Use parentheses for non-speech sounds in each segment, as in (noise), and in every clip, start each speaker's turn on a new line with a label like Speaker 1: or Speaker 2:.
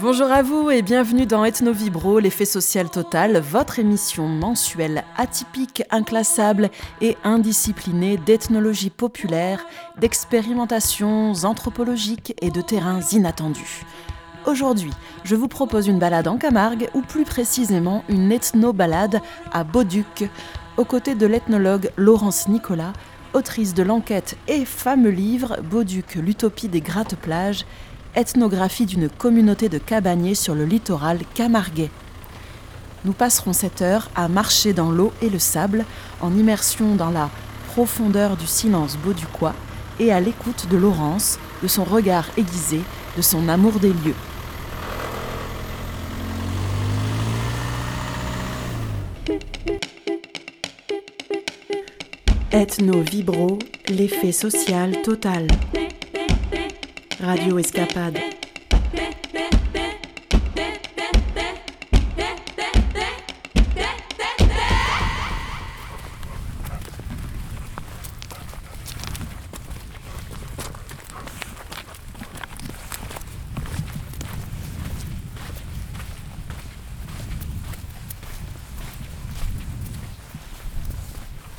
Speaker 1: Bonjour à vous et bienvenue dans Ethno Vibro, l'effet social total, votre émission mensuelle atypique, inclassable et indisciplinée d'ethnologie populaire, d'expérimentations anthropologiques et de terrains inattendus. Aujourd'hui, je vous propose une balade en Camargue, ou plus précisément une ethno-balade à Bauduc, aux côtés de l'ethnologue Laurence Nicolas, autrice de l'enquête et fameux livre Bauduc, l'utopie des gratte-plages, ethnographie d'une communauté de cabaniers sur le littoral camarguais. Nous passerons cette heure à marcher dans l'eau et le sable, en immersion dans la profondeur du silence bauduquois et à l'écoute de Laurence, de son regard aiguisé, de son amour des lieux. Ethno Vibro, l'effet social total. Radio Escapade.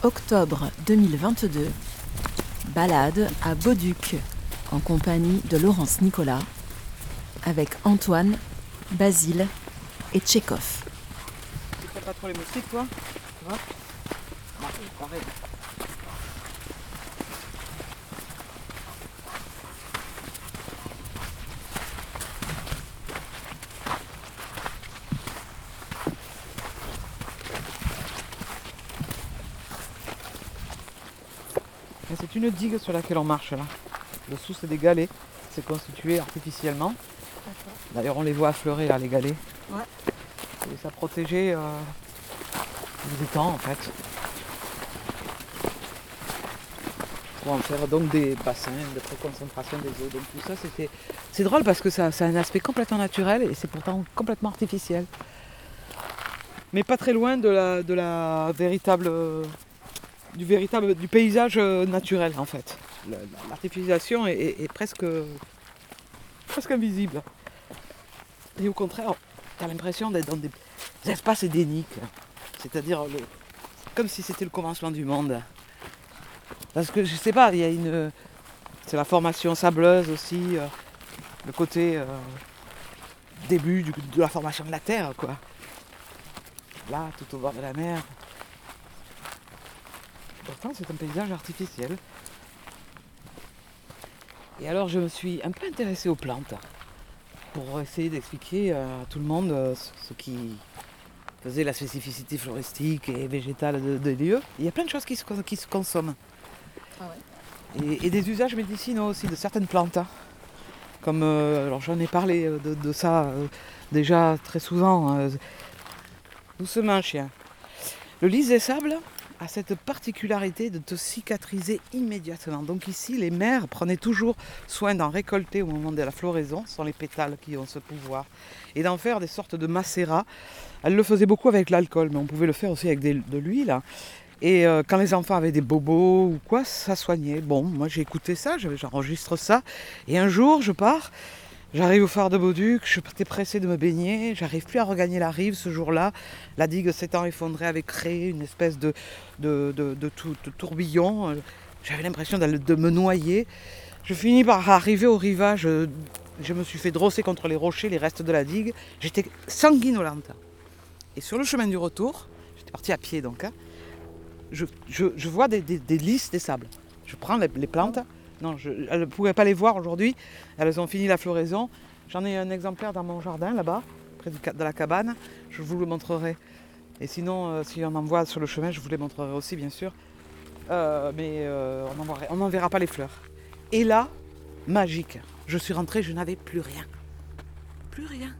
Speaker 1: Octobre 2022. Balade à Bauduc en compagnie de Laurence Nicolas, avec Antoine, Basile et Tchékov.
Speaker 2: Tu pas trop les moustiques, toi? Tu vois? Pareil. C'est une digue sur laquelle on marche là. Dessous, c'est des galets. C'est constitué artificiellement. D'ailleurs, on les voit affleurer là, les galets. Ouais. Et ça protégeait euh, les étangs en fait. Pour en faire donc des bassins de préconcentration des eaux. Donc tout ça, c'était. C'est drôle parce que ça, ça, a un aspect complètement naturel et c'est pourtant complètement artificiel. Mais pas très loin de la, de la véritable. du véritable. du paysage euh, naturel en fait l'artificialisation est, presque, presque invisible. Et au contraire, tu as l'impression d'être dans des espaces édéniques. C'est-à-dire comme si c'était le commencement du monde. Parce que je sais pas, il y a une. C'est la formation sableuse aussi, euh, le côté euh, début de la formation de la terre, quoi. Là, tout au bord de la mer. Pourtant, c'est un paysage artificiel. Et alors je me suis un peu intéressée aux plantes pour essayer d'expliquer à tout le monde euh, ce qui faisait la spécificité floristique et végétale des lieux. Il y a plein de choses qui se, consomment. Ah et, des usages médicinaux aussi de certaines plantes. Hein. Comme euh, alors j'en ai parlé euh, de, ça déjà très souvent. doucement chien. Le lys des sables, a cette particularité de te cicatriser immédiatement. Donc ici, les mères prenaient toujours soin d'en récolter au moment de la floraison, ce sont les pétales qui ont ce pouvoir, et d'en faire des sortes de macérats. Elles le faisaient beaucoup avec l'alcool, mais on pouvait le faire aussi avec de l'huile. Et euh, quand les enfants avaient des bobos ou quoi, ça soignait. Bon, moi j'ai écouté ça, j'enregistre ça, et un jour je pars J'arrive au phare de Bauduc, je suis pressé de me baigner, j'arrive plus à regagner la rive ce jour-là. La digue s'étant effondrée avait créé une espèce de, tourbillon. J'avais l'impression de me noyer. Je finis par arriver au rivage. Je me suis fait drosser contre les rochers, les restes de la digue. J'étais sanguinolente. Et sur le chemin du retour, j'étais parti à pied donc, hein, je, vois des, des, lys des sables. Je prends les plantes, non, je, elles ne pourraient pas les voir aujourd'hui. Elles ont fini la floraison. J'en ai un exemplaire dans mon jardin là-bas, près de la cabane. Je vous le montrerai. Et sinon, euh, si on en voit sur le chemin, je vous les montrerai aussi, bien sûr. Euh, mais euh, on n'en verra pas les fleurs. Et là, magique. Je suis rentrée, je n'avais plus rien. Plus rien.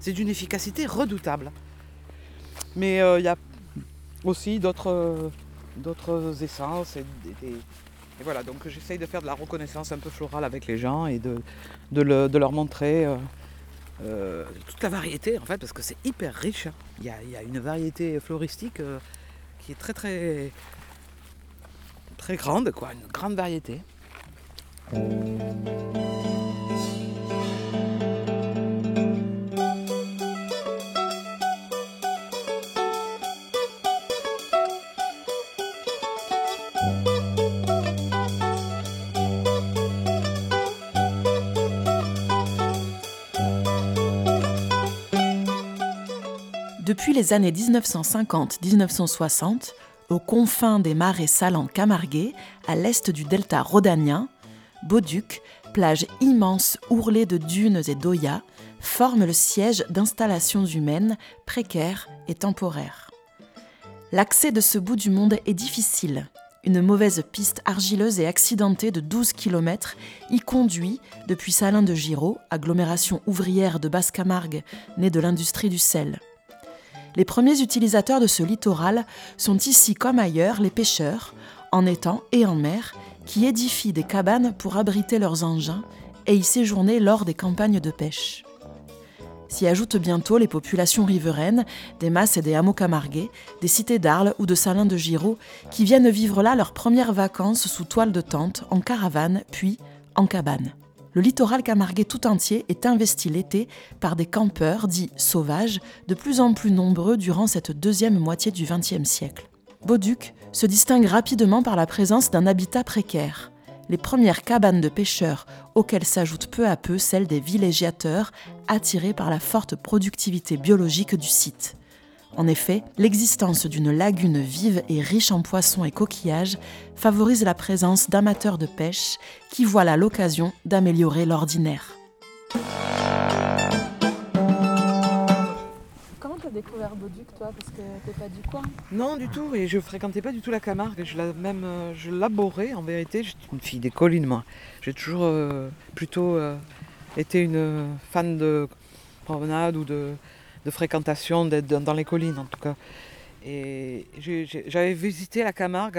Speaker 2: C'est d'une efficacité redoutable. Mais il y a aussi d'autres essences et des, et voilà, donc j'essaye de faire de la reconnaissance un peu florale avec les gens et de, de, leur montrer euh, euh, toute la variété en fait, parce que c'est hyper riche. Hein. Il y, a, une variété floristique euh, qui est très très très grande, quoi, une grande variété.
Speaker 1: Depuis les années 1950-1960, aux confins des marais salants camarguais, à l'est du delta rhodanien, Bauduc, plage immense ourlée de dunes et d'oyas, forme le siège d'installations humaines précaires et temporaires. L'accès de ce bout du monde est difficile. Une mauvaise piste argileuse et accidentée de 12 km y conduit depuis Salin de Giraud, agglomération ouvrière de Basse-Camargue née de l'industrie du sel. Les premiers utilisateurs de ce littoral sont ici comme ailleurs les pêcheurs, en étang et en mer, qui édifient des cabanes pour abriter leurs engins et y séjourner lors des campagnes de pêche. S'y ajoutent bientôt les populations riveraines, des masses et des hameaux camarguais, des cités d'Arles ou de Salins de Giraud, qui viennent vivre là leurs premières vacances sous toile de tente, en caravane, puis en cabane. Le littoral camarguais tout entier est investi l'été par des campeurs dits sauvages, de plus en plus nombreux durant cette deuxième moitié du XXe siècle. Bauduc se distingue rapidement par la présence d'un habitat précaire les premières cabanes de pêcheurs, auxquelles s'ajoutent peu à peu celles des villégiateurs, attirés par la forte productivité biologique du site. En effet, l'existence d'une lagune vive et riche en poissons et coquillages favorise la présence d'amateurs de pêche qui voient là l'occasion d'améliorer l'ordinaire.
Speaker 3: découvert Bauduc, toi, parce que t'es pas du coin
Speaker 2: Non, du tout. Et je fréquentais pas du tout la Camargue. Je la, même, euh, je laborais en vérité. J'étais une fille des collines, moi. J'ai toujours euh, plutôt euh, été une fan de promenade ou de, de fréquentation dans les collines, en tout cas. Et j'avais visité la Camargue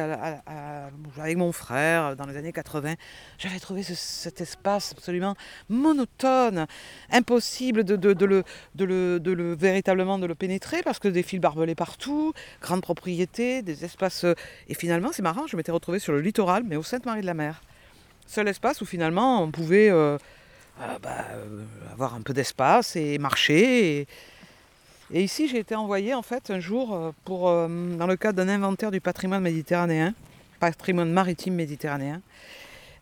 Speaker 2: avec mon frère dans les années 80. J'avais trouvé cet espace absolument monotone, impossible de, le, le, véritablement de le pénétrer parce que des fils barbelés partout, grandes propriétés, des espaces. Et finalement, c'est marrant, je m'étais retrouvée sur le littoral, mais au Sainte-Marie-de-la-Mer. Seul espace où finalement on pouvait euh, euh, bah, euh, avoir un peu d'espace et marcher. Et, et ici, j'ai été envoyée en fait un jour euh, pour, euh, dans le cadre d'un inventaire du patrimoine méditerranéen, patrimoine maritime méditerranéen.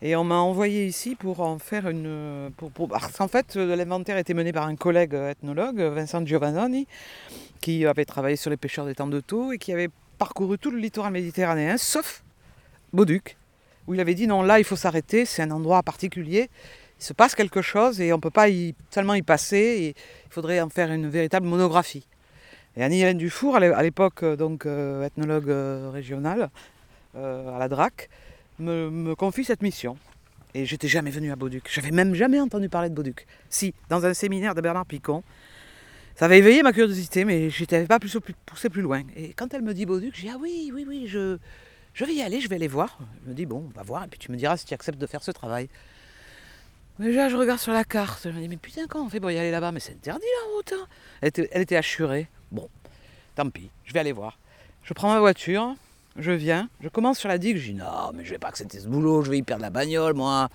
Speaker 2: Et on m'a envoyé ici pour en faire une. Pour, en fait, l'inventaire était mené par un collègue ethnologue, Vincent Giovannoni, qui avait travaillé sur les pêcheurs des temps de taux et qui avait parcouru tout le littoral méditerranéen, sauf Bauduc, où il avait dit non, là il faut s'arrêter, c'est un endroit particulier, il se passe quelque chose et on ne peut pas seulement y passer, il faudrait en faire une véritable monographie. Et Annie-Hélène Dufour, à l'époque euh, donc euh, ethnologue euh, régionale à la DRAC, me, confie cette mission. Et j'étais jamais venu à Bauduc. J'avais même jamais entendu parler de Bauduc. Si, dans un séminaire de Bernard Picon. Ça avait éveillé ma curiosité, mais je n'étais pas plus, poussé plus loin. Et quand elle me dit Bauduc, je dis Ah oui, oui, oui, je, je vais y aller, je vais aller voir. Elle me dit Bon, on va voir, et puis tu me diras si tu acceptes de faire ce travail. Déjà, je regarde sur la carte. Je me dis, mais putain, comment on fait pour y aller là-bas? Mais c'est interdit la route. Hein. Elle, était, elle était assurée. Bon, tant pis, je vais aller voir. Je prends ma voiture, je viens, je commence sur la digue. Je dis, non, mais je vais pas accepter ce boulot, je vais y perdre la bagnole, moi.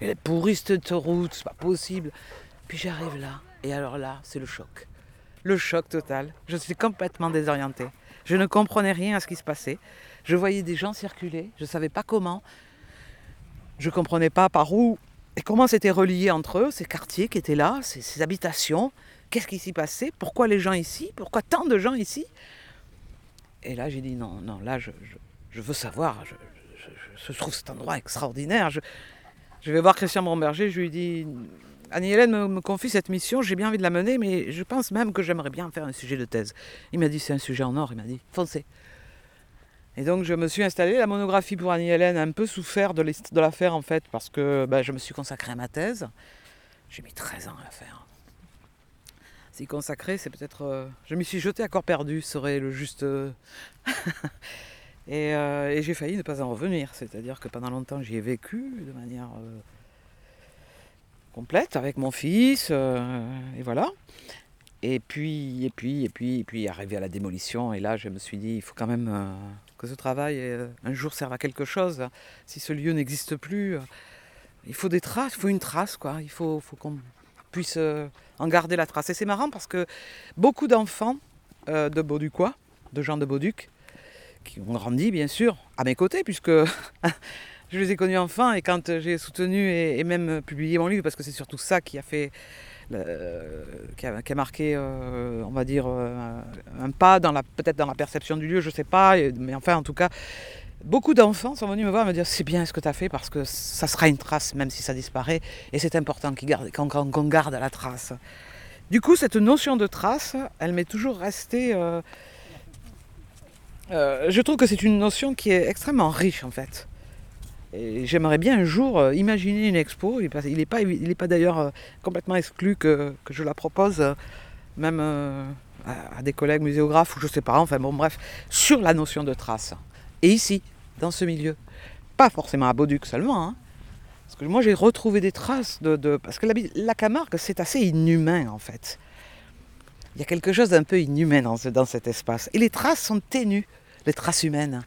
Speaker 2: Elle est pourrie cette route, c'est pas possible. Puis j'arrive là, et alors là, c'est le choc. Le choc total. Je suis complètement désorientée. Je ne comprenais rien à ce qui se passait. Je voyais des gens circuler, je ne savais pas comment. Je ne comprenais pas par où et comment c'était relié entre eux, ces quartiers qui étaient là, ces, habitations? Qu'est-ce qui s'y passait? Pourquoi les gens ici? Pourquoi tant de gens ici? Et là, j'ai dit non, non, là, je, veux savoir. Je, trouve cet endroit extraordinaire. Je, vais voir Christian Bromberger. Je lui dis Annie-Hélène me, me, confie cette mission, j'ai bien envie de la mener, mais je pense même que j'aimerais bien faire un sujet de thèse. Il m'a dit c'est un sujet en or. Il m'a dit foncez. Et donc je me suis installé. La monographie pour Annie-Hélène a un peu souffert de l'affaire en fait, parce que bah, je me suis consacré à ma thèse. J'ai mis 13 ans à la faire. S'y consacrer, c'est peut-être... Euh, je m'y suis jeté à corps perdu, serait le juste... Euh, (laughs) euh, et, j'ai failli ne pas en revenir. C'est-à-dire que pendant longtemps, j'y ai vécu de manière complète avec mon fils. et voilà. Et puis, et puis, et puis, et puis, arrivé à la démolition. Et là, je me suis dit, il faut quand même que ce travail euh, un jour serve à quelque chose. Si ce lieu n'existe plus, euh, il faut des traces, il faut une trace, quoi. Il faut, qu'on puisse euh, en garder la trace. Et c'est marrant parce que beaucoup d'enfants de Bauducois, de gens de Bauduc, qui ont grandi bien sûr à mes côtés, puisque (laughs) je les ai connus enfants et quand j'ai soutenu et, même publié mon livre, parce que c'est surtout ça qui a fait qui, a, marqué, euh, on va dire, euh, un pas dans la peut-être dans la perception du lieu, je sais pas, mais enfin en tout cas, beaucoup d'enfants sont venus me voir et me dire c'est bien ce que tu as fait parce que ça sera une trace même si ça disparaît et c'est important qu'il garde- qu'on qu'on- qu'on garde la trace. Du coup, cette notion de trace, elle m'est toujours restée. euh, je trouve que c'est une notion qui est extrêmement riche en fait. J'aimerais bien un jour euh, imaginer une expo. Il n'est pas, d'ailleurs euh, complètement exclu que, je la propose, euh, même à, des collègues muséographes ou je sais pas. Enfin bon, bref, sur la notion de trace. Et ici, dans ce milieu, pas forcément à Bauduc seulement. hein. Parce que moi, j'ai retrouvé des traces de, parce que la, Camargue, c'est assez inhumain en fait. Il y a quelque chose d'un peu inhumain dans, dans cet espace. Et les traces sont ténues, les traces humaines.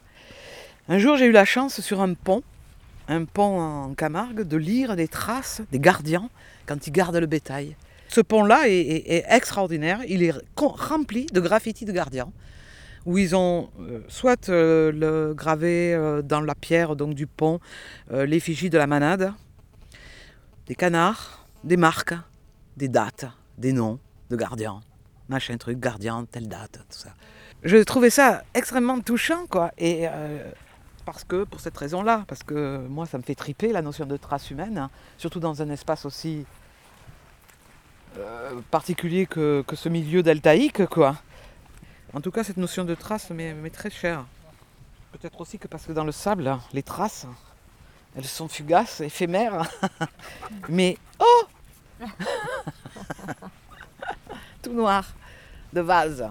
Speaker 2: Un jour, j'ai eu la chance sur un pont, un pont en Camargue, de lire des traces des gardiens quand ils gardent le bétail. Ce pont-là est, extraordinaire. Il est rempli de graffitis de gardiens, où ils ont euh, soit euh, le gravé euh, dans la pierre donc du pont l'effigie de la manade, des canards, des marques, des dates, des noms de gardiens, machin truc, gardien, telle date, tout ça. Je trouvais ça extrêmement touchant, quoi. Et parce que, pour cette raison-là, parce que moi, ça me fait triper la notion de trace humaine, hein, surtout dans un espace aussi euh, particulier que, que ce milieu deltaïque, quoi. En tout cas, cette notion de trace m'est m'est très chère. Peut-être aussi que parce que dans le sable, les traces, elles sont fugaces, éphémères. (laughs) Mais oh (laughs) Tout noir, de vase.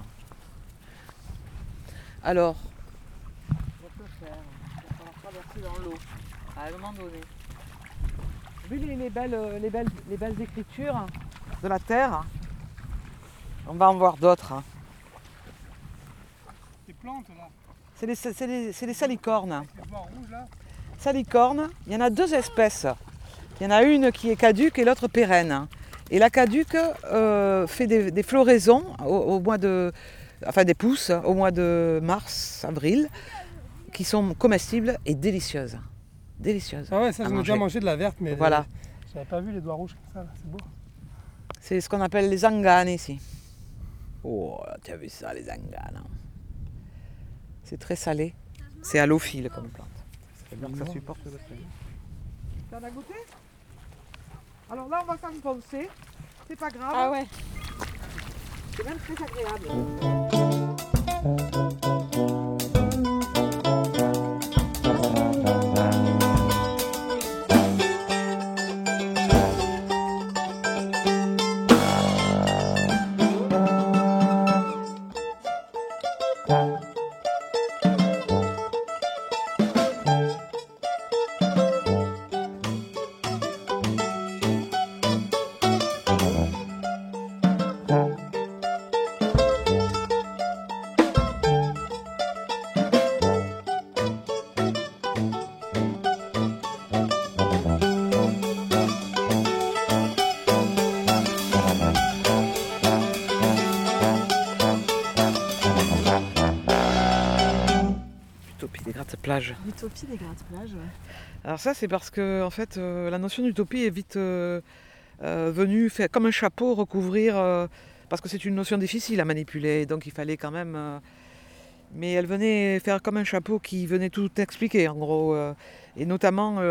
Speaker 2: Alors, que faire Il va falloir traverser dans l'eau, à un moment donné. Vu les, les belles, euh, les, belles, les belles écritures de la terre, on va en voir d'autres. hein.
Speaker 4: Des plantes là,
Speaker 2: C'est les, c'est les- c'est les salicornes.
Speaker 4: les bois rouges là.
Speaker 2: Salicorne, il y en a deux espèces. Il y en a une qui est caduque et l'autre pérenne. Et la caduque euh, fait des, des floraisons au, au mois de, enfin des pousses au mois de mars, avril, qui sont comestibles et délicieuses. Délicieuses.
Speaker 4: Ah ouais, ça j'en ai déjà mangé de la verte, mais
Speaker 2: Voilà.
Speaker 4: euh, j'avais pas vu les doigts rouges comme ça, là. c'est beau.
Speaker 2: C'est ce qu'on appelle les anganes ici. Oh, tu as vu ça, les anganes. C'est très salé. C'est halophile comme plante.
Speaker 4: C'est bien
Speaker 2: Ça supporte le soleil. T'en as goûté? Alors là, on va s'enfoncer. C'est pas grave.
Speaker 3: Ah ouais.
Speaker 2: C'est même très agréable. Alors ça, c'est parce que en fait, euh, la notion d'utopie est vite euh, euh, venue faire comme un chapeau recouvrir, parce que c'est une notion difficile à manipuler, donc il fallait quand même. mais elle venait faire comme un chapeau qui venait tout expliquer, en gros, et notamment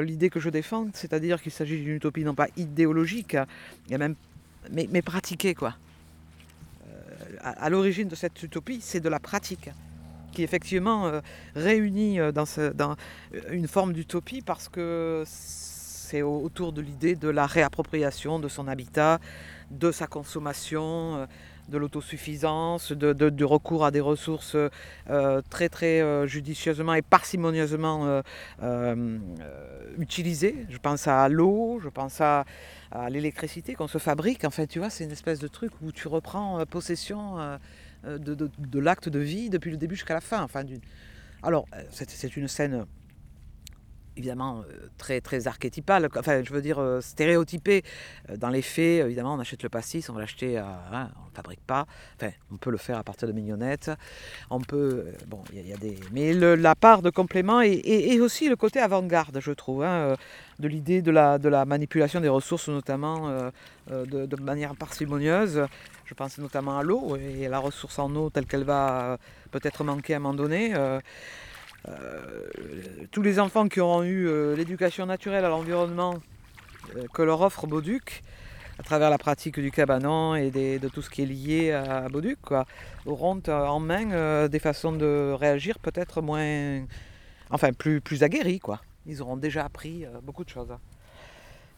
Speaker 2: l'idée que je défends, c'est-à-dire qu'il s'agit d'une utopie non pas idéologique, mais, pratiquée, quoi. À l'origine de cette utopie, c'est de la pratique qui effectivement euh, réunit euh, dans, dans une forme d'utopie parce que c'est au- autour de l'idée de la réappropriation de son habitat, de sa consommation, euh, de l'autosuffisance, de, du recours à des ressources euh, très très euh, judicieusement et parcimonieusement euh, euh, euh, utilisées. Je pense à l'eau, je pense à, à l'électricité qu'on se fabrique. En fait, tu vois, c'est une espèce de truc où tu reprends euh, possession euh, euh, de, de- l'acte de vie depuis le début jusqu'à la fin. Enfin, Alors, euh, c'est une scène évidemment euh, très, très archétypal, enfin je veux dire euh, stéréotypé. Euh, Dans les faits, évidemment, on achète le pastis, on va l'acheter, hein, on ne le fabrique pas. Enfin, on peut le faire à partir de mignonnettes. On peut, bon, il y, a- des, mais la part de complément et, aussi le côté avant-garde, je trouve, hein, de l'idée de la, de la manipulation des ressources, notamment de, manière parcimonieuse. Je pense notamment à l'eau et à la ressource en eau telle qu'elle va peut-être manquer à un moment donné. Tous les enfants qui auront eu euh, l'éducation naturelle à l'environnement euh, que leur offre Bauduc, à travers la pratique du cabanon et de tout ce qui est lié à Bauduc, auront euh, en main euh, des façons de réagir peut-être moins. enfin plus, plus aguerries. Quoi. Ils auront déjà appris euh, beaucoup de choses.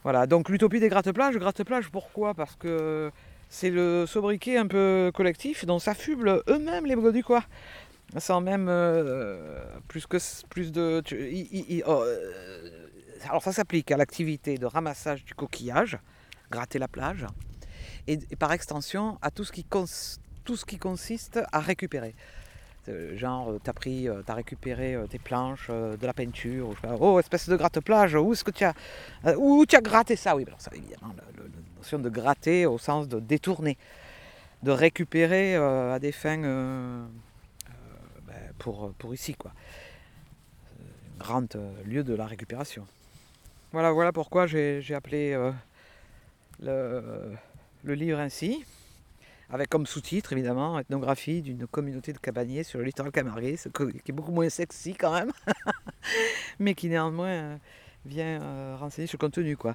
Speaker 2: Voilà, donc l'utopie des gratte-plages. Gratte-plages, pourquoi? Parce que c'est le sobriquet un peu collectif dont s'affublent eux-mêmes les Bauducois sans même euh, plus que plus de oh, euh, alors ça s'applique à l'activité de ramassage du coquillage gratter la plage et, par extension à tout ce qui consiste à récupérer. Euh, genre t'as pris t'as récupéré tes planches de la peinture ou je sais pas, oh espèce de gratte-plage où est-ce que tu as où tu as gratté ça? Oui alors ça évidemment la notion de gratter au sens de détourner de récupérer à des fins pour, pour ici, quoi. Un grand euh, lieu de la récupération. Voilà, voilà pourquoi j'ai appelé euh, le, livre ainsi, avec comme sous-titre évidemment Ethnographie d'une communauté de cabaniers sur le littoral camarguais, ce qui est beaucoup moins sexy quand même, (laughs) mais qui néanmoins euh, vient euh, renseigner sur le contenu. Quoi.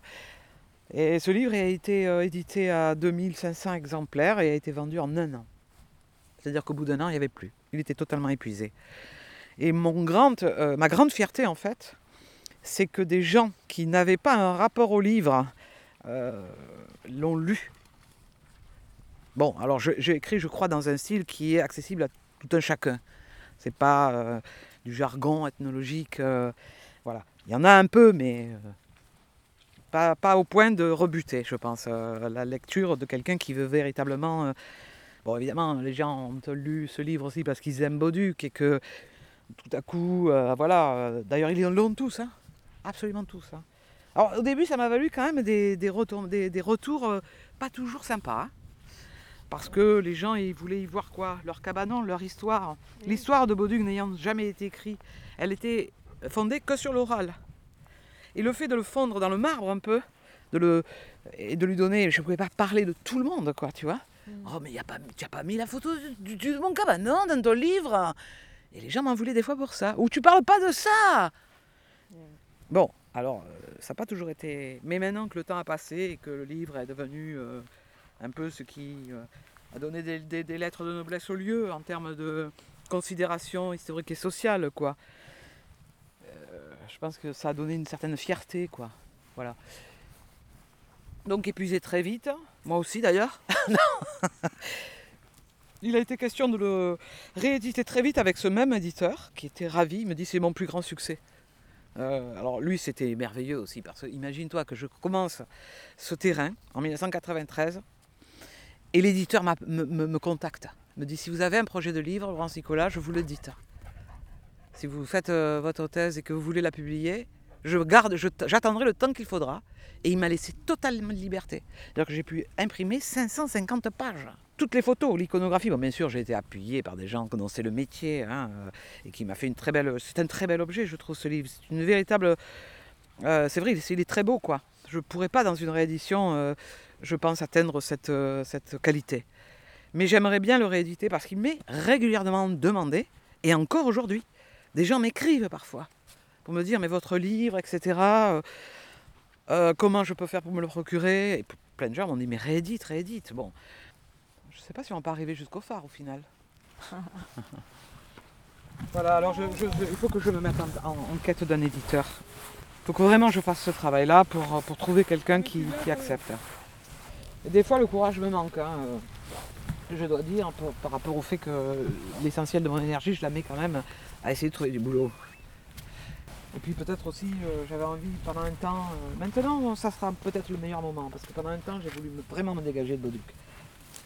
Speaker 2: Et ce livre a été euh, édité à 2500 exemplaires et a été vendu en un an. C'est-à-dire qu'au bout d'un an, il n'y avait plus. Il était totalement épuisé. Et mon euh, ma grande fierté, en fait, c'est que des gens qui n'avaient pas un rapport au livre euh, l'ont lu. Bon, alors j'ai écrit, je crois, dans un style qui est accessible à tout un chacun. C'est pas euh, du jargon ethnologique. voilà. Il y en a un peu, mais pas, pas au point de rebuter, je pense, la lecture de quelqu'un qui veut véritablement Bon, évidemment, les gens ont lu ce livre aussi parce qu'ils aiment Bauduc et que tout à coup, euh, voilà. euh, D'ailleurs, ils l'ont tous, hein, absolument tous. hein. Alors, au début, ça m'a valu quand même des, des retours, des, des retours euh, pas toujours sympas. hein. parce que les gens, ils voulaient y voir quoi? Leur cabanon, leur histoire. L'histoire de Bauduc n'ayant jamais été écrite, elle était fondée que sur l'oral. Et le fait de le fondre dans le marbre un peu, de le, et de lui donner, je ne pouvais pas parler de tout le monde, quoi, tu vois? Oh, mais y a pas, tu n'as pas mis la photo du- du- de mon cabanon dans ton livre Et les gens m'en voulaient des fois pour ça. Ou tu parles pas de ça Bon, alors, euh, ça n'a pas toujours été. Mais maintenant que le temps a passé et que le livre est devenu euh, un peu ce qui euh, a donné des, des- des lettres de noblesse au lieu en termes de considération historique et sociale, quoi. Je pense que ça a donné une certaine fierté, quoi. Voilà. Donc épuisé très vite, moi aussi d'ailleurs. (laughs) (laughs) Il a été question de le rééditer très vite avec ce même éditeur qui était ravi. Il me dit c'est mon plus grand succès. Euh, alors lui c'était merveilleux aussi parce que imagine-toi que je commence ce terrain en 1993 et l'éditeur me, me- me contacte. Me dit si vous avez un projet de livre, Laurence Nicolas, je vous le dis. Si vous faites euh, votre thèse et que vous voulez la publier, je garde, j'attendrai le temps qu'il faudra. Et il m'a laissé totalement de liberté. Que j'ai pu imprimer 550 pages. Toutes les photos, l'iconographie, bon, bien sûr, j'ai été appuyé par des gens dont c'est le métier, hein, euh, et qui m'a fait une très belle. C'est un très bel objet, je trouve, ce livre. C'est une véritable. euh, c'est vrai, il est- très beau, quoi. Je ne pourrais pas, dans une réédition, euh, je pense, atteindre cette qualité. Mais j'aimerais bien le rééditer parce qu'il m'est régulièrement demandé, et encore aujourd'hui. Des gens m'écrivent parfois pour me dire, mais votre livre, etc. euh, euh, comment je peux faire pour me le procurer Et plein de gens m'ont dit, mais réédite, réédite. Bon, je ne sais pas si on va arriver jusqu'au phare au final. (laughs) voilà, alors je- il faut que je me mette en, quête d'un éditeur. Il faut que vraiment je fasse ce travail-là pour, pour trouver quelqu'un qui, accepte. Et des fois, le courage me manque. hein, euh, je dois dire, par rapport au fait que l'essentiel de mon énergie, je la mets quand même à essayer de trouver du boulot. Et puis peut-être aussi, euh, j'avais envie pendant un temps, euh, maintenant ça sera peut-être le meilleur moment, parce que pendant un temps j'ai voulu me- vraiment me dégager de Bauduc.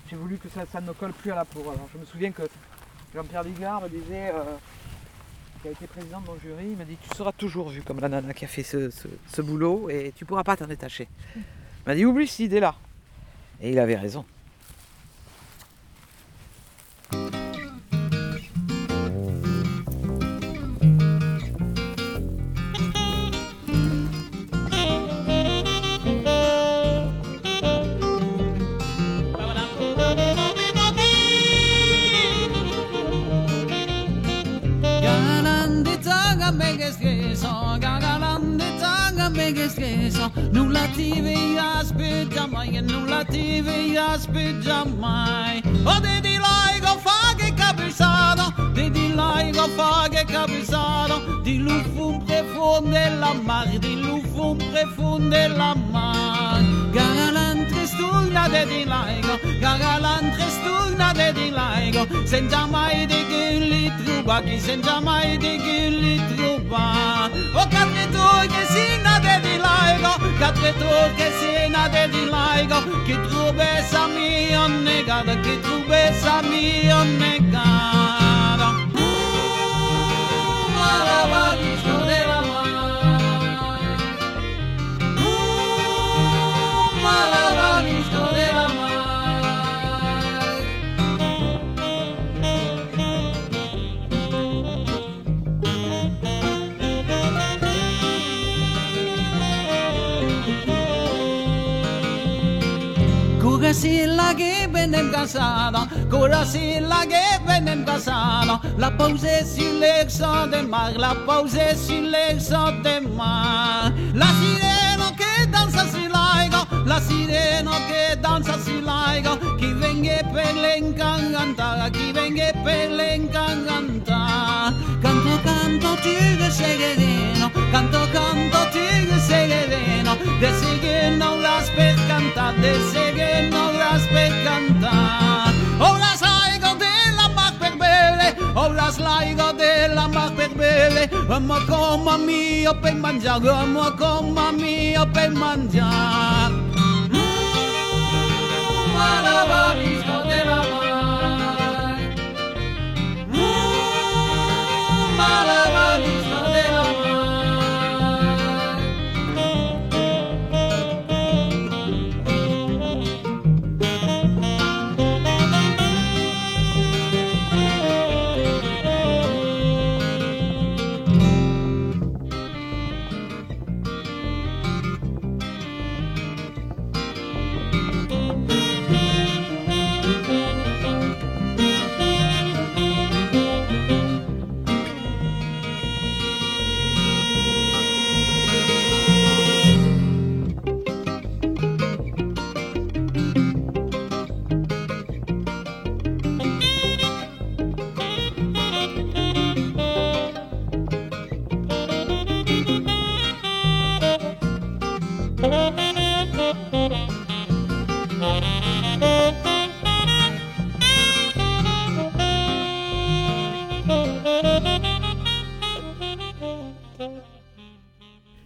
Speaker 2: J'ai voulu que ça, ne colle plus à la peau. Alors je me souviens que Jean-Pierre Ligard me disait, euh, qui a été président de mon jury, il m'a dit Tu seras toujours vu comme la nana qui a fait ce, boulot et tu pourras pas t'en détacher. Il m'a dit Oublie cette idée-là. Et il avait raison.
Speaker 5: Veas più mai. O de di laigo fa che capisado, de di laigo fa che capisado, di lufum profonde la mar, di lufum profonde la mar. Galantre stugna de di laigo, galantre stugna de di laigo, senza mai di gulli truba, chi senza mai di gulli truba. O kad mi tuđe sina dedi lajgo, kad mi tuđe sina ki trube sam i on on. Kurasilla che benem casado, Kurasilla che benem casado, la pause sur l'exo de mar, la pause sur l'exo de mar. La sirena che danza si laigo, la sirena che danza si laigo, chi venga per l'encantare, chi venga per l'encantare tigre segherino, canto canto tigre segherino, de seguir no las per cantar, de seguir no las per cantar. Ora saigo della mac per bere, ora slaigo della mac per bere, ma come mio per mangiare, ma come mio per mangiare. Mm, ma la I love you.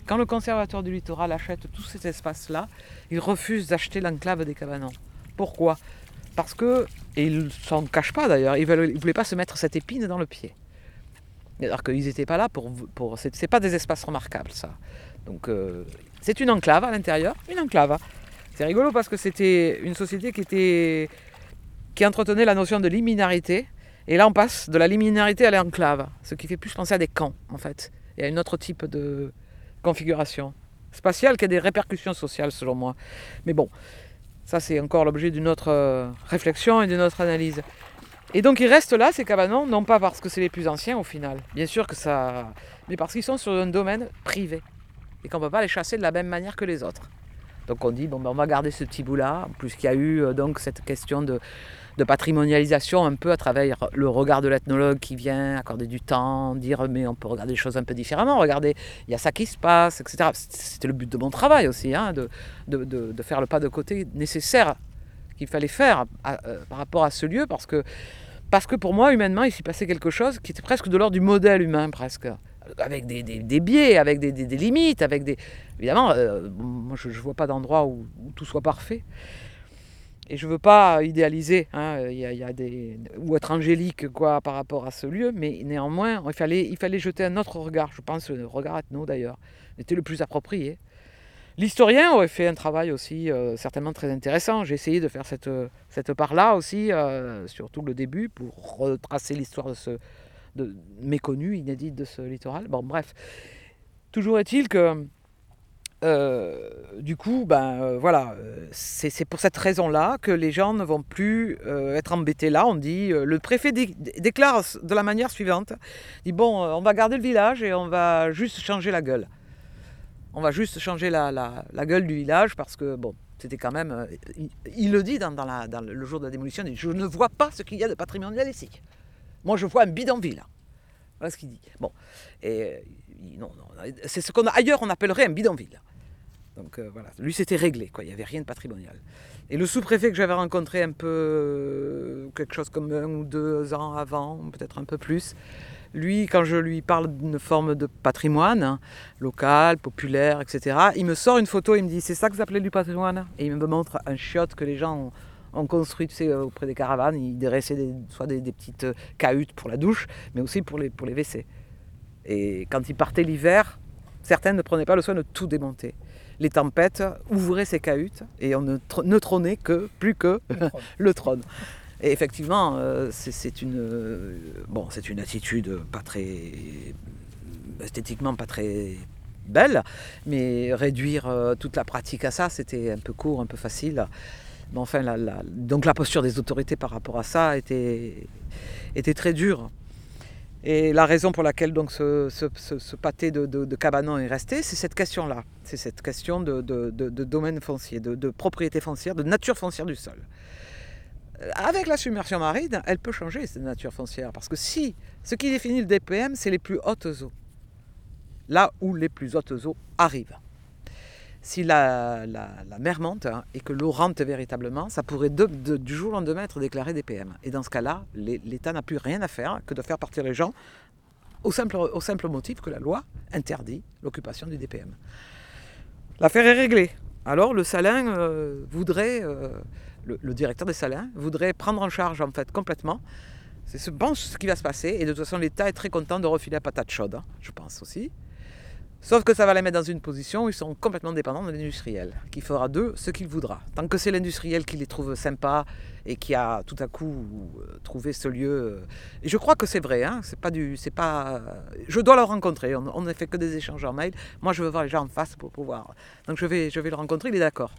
Speaker 2: Quand le conservateur du littoral achète tous ces espaces-là, il refuse d'acheter l'enclave des Cabanons. Pourquoi? Parce que, et ils ne s'en cachent pas d'ailleurs, ils ne voulaient pas se mettre cette épine dans le pied. Alors qu'ils n'étaient pas là pour... pour c'est pas des espaces remarquables, ça. Donc euh, c'est une enclave à l'intérieur, une enclave. C'est rigolo parce que c'était une société qui était qui entretenait la notion de liminarité. Et là, on passe de la liminarité à l'enclave, ce qui fait plus penser à des camps, en fait, et à un autre type de configuration spatiale qui a des répercussions sociales, selon moi. Mais bon, ça, c'est encore l'objet d'une autre euh, réflexion et d'une autre analyse. Et donc, ils restent là, ces cabanons, non pas parce que c'est les plus anciens, au final, bien sûr que ça... mais parce qu'ils sont sur un domaine privé, et qu'on ne peut pas les chasser de la même manière que les autres. Donc on dit, bon, ben, on va garder ce petit bout-là, en plus qu'il y a eu euh, donc cette question de, de patrimonialisation un peu à travers le regard de l'ethnologue qui vient accorder du temps, dire mais on peut regarder les choses un peu différemment, regardez, il y a ça qui se passe, etc. C'était le but de mon travail aussi, hein, de, de, de- faire le pas de côté nécessaire qu'il fallait faire euh, par rapport à ce lieu, parce que, parce que pour moi, humainement, il s'y passait quelque chose qui était presque de l'ordre du modèle humain, presque. Avec des, des- biais, avec des, des- limites, avec des... Évidemment, euh, moi je ne vois pas d'endroit où tout soit parfait. Et je ne veux pas idéaliser hein, y a, des ou être angélique quoi par rapport à ce lieu, mais néanmoins il fallait jeter un autre regard. Je pense le regard ethno d'ailleurs était le plus approprié. L'historien aurait fait un travail aussi euh, certainement très intéressant. J'ai essayé de faire cette, cette part-là aussi, euh, surtout le début, pour retracer l'histoire de ce de, méconnu, inédite de ce littoral. Bon, bref. Toujours est-il que, euh, du coup, ben euh, voilà, euh, c'est pour cette raison-là que les gens ne vont plus être embêtés là. On dit, le préfet dé- déclare de la manière suivante, dit bon, on va garder le village et on va juste changer la gueule. On va juste changer la, gueule du village parce que, bon, c'était quand même... il, le dit dans, le jour de la démolition, il dit, je ne vois pas ce qu'il y a de patrimonial ici. Moi, je vois un bidonville. Voilà ce qu'il dit. Bon, et non, c'est ce qu'on ailleurs on appellerait un bidonville. Donc euh, voilà, lui c'était réglé, quoi. Il n'y avait rien de patrimonial. Et le sous-préfet que j'avais rencontré un peu, euh, quelque chose comme un ou deux ans avant, peut-être un peu plus, lui, quand je lui parle d'une forme de patrimoine, local, populaire, etc., il me sort une photo, il me dit c'est ça que vous appelez du patrimoine? Et il me montre un chiotte que les gens ont, construit tu euh, auprès des caravanes. Ils dressaient soit des, petites cahutes pour la douche, mais aussi pour les, pour les WC. Et quand ils partaient l'hiver, certains ne prenaient pas le soin de tout démonter. Les tempêtes ouvraient ces cahutes et on ne, tr- ne trônait que plus que (laughs) le trône. Et effectivement, euh, c'est- c'est une, euh, bon, c'est une attitude pas très esthétiquement pas très belle, mais réduire euh, toute la pratique à ça, c'était un peu court, un peu facile. Mais enfin, la- la- donc la posture des autorités par rapport à ça était, était très dure. Et la raison pour laquelle donc ce, ce- ce- pâté de, de, cabanon est resté, c'est cette question-là. C'est cette question de, de- domaine foncier, de, de propriété foncière, de nature foncière du sol. Euh, Avec la submersion marine, elle peut changer cette nature foncière. Parce que si ce qui définit le DPM, c'est les plus hautes eaux, là où les plus hautes eaux arrivent. Si la, la- mer monte hein, et que l'eau rentre véritablement, ça pourrait du jour au lendemain être déclaré DPM. Et dans ce cas-là, l'État n'a plus rien à faire que de faire partir les gens au simple, au simple motif que la loi interdit l'occupation du DPM. L'affaire est réglée. Alors le Salin euh, voudrait, euh, le, directeur des Salins voudrait prendre en charge en fait complètement. C'est ce, pense ce qui va se passer. Et de toute façon, l'État est très content de refiler la patate chaude, hein, je pense aussi. Sauf que ça va les mettre dans une position où ils sont complètement dépendants de l'industriel, qui fera d'eux ce qu'il voudra. Tant que c'est l'industriel qui les trouve sympas et qui a tout à coup euh, trouvé ce lieu. euh, Et je crois que c'est vrai, hein, c'est pas du. c'est pas. Je dois le rencontrer, on on n'a fait que des échanges en mail. Moi je veux voir les gens en face pour pouvoir. Donc je vais, je vais le rencontrer, il est d'accord.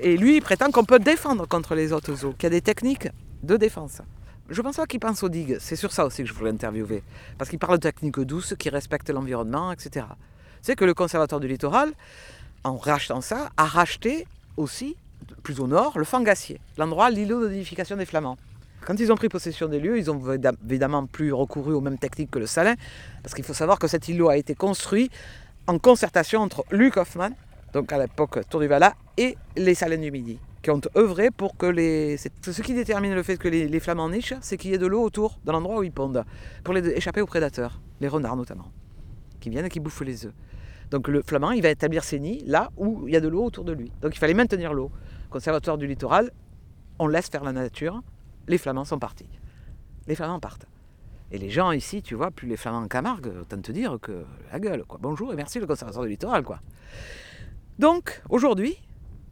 Speaker 2: Et lui, il prétend qu'on peut défendre contre les autres eaux, qu'il y a des techniques de défense. Je pense pas qu'il pense aux digues, c'est sur ça aussi que je voulais interviewer. Parce qu'il parle de techniques douces qui respectent l'environnement, etc. C'est que le conservatoire du littoral, en rachetant ça, a racheté aussi, plus au nord, le Fangassier, l'endroit, l'îlot de des Flamands. Quand ils ont pris possession des lieux, ils ont évidemment plus recouru aux mêmes techniques que le Salin, parce qu'il faut savoir que cet îlot a été construit en concertation entre Luc Hoffman, donc à l'époque Tour du Valat, et les Salins du Midi, qui ont œuvré pour que les... Ce qui détermine le fait que les, les Flamands nichent, c'est qu'il y ait de l'eau autour de l'endroit où ils pondent, pour les échapper aux prédateurs, les renards notamment, qui viennent et qui bouffent les œufs. Donc le flamand, il va établir ses nids là où il y a de l'eau autour de lui. Donc il fallait maintenir l'eau. Conservatoire du littoral, on laisse faire la nature. Les flamands sont partis. Les flamands partent. Et les gens ici, tu vois, plus les flamands en Camargue, autant te dire que la gueule. Bonjour et merci le conservatoire du littoral, quoi. Donc aujourd'hui,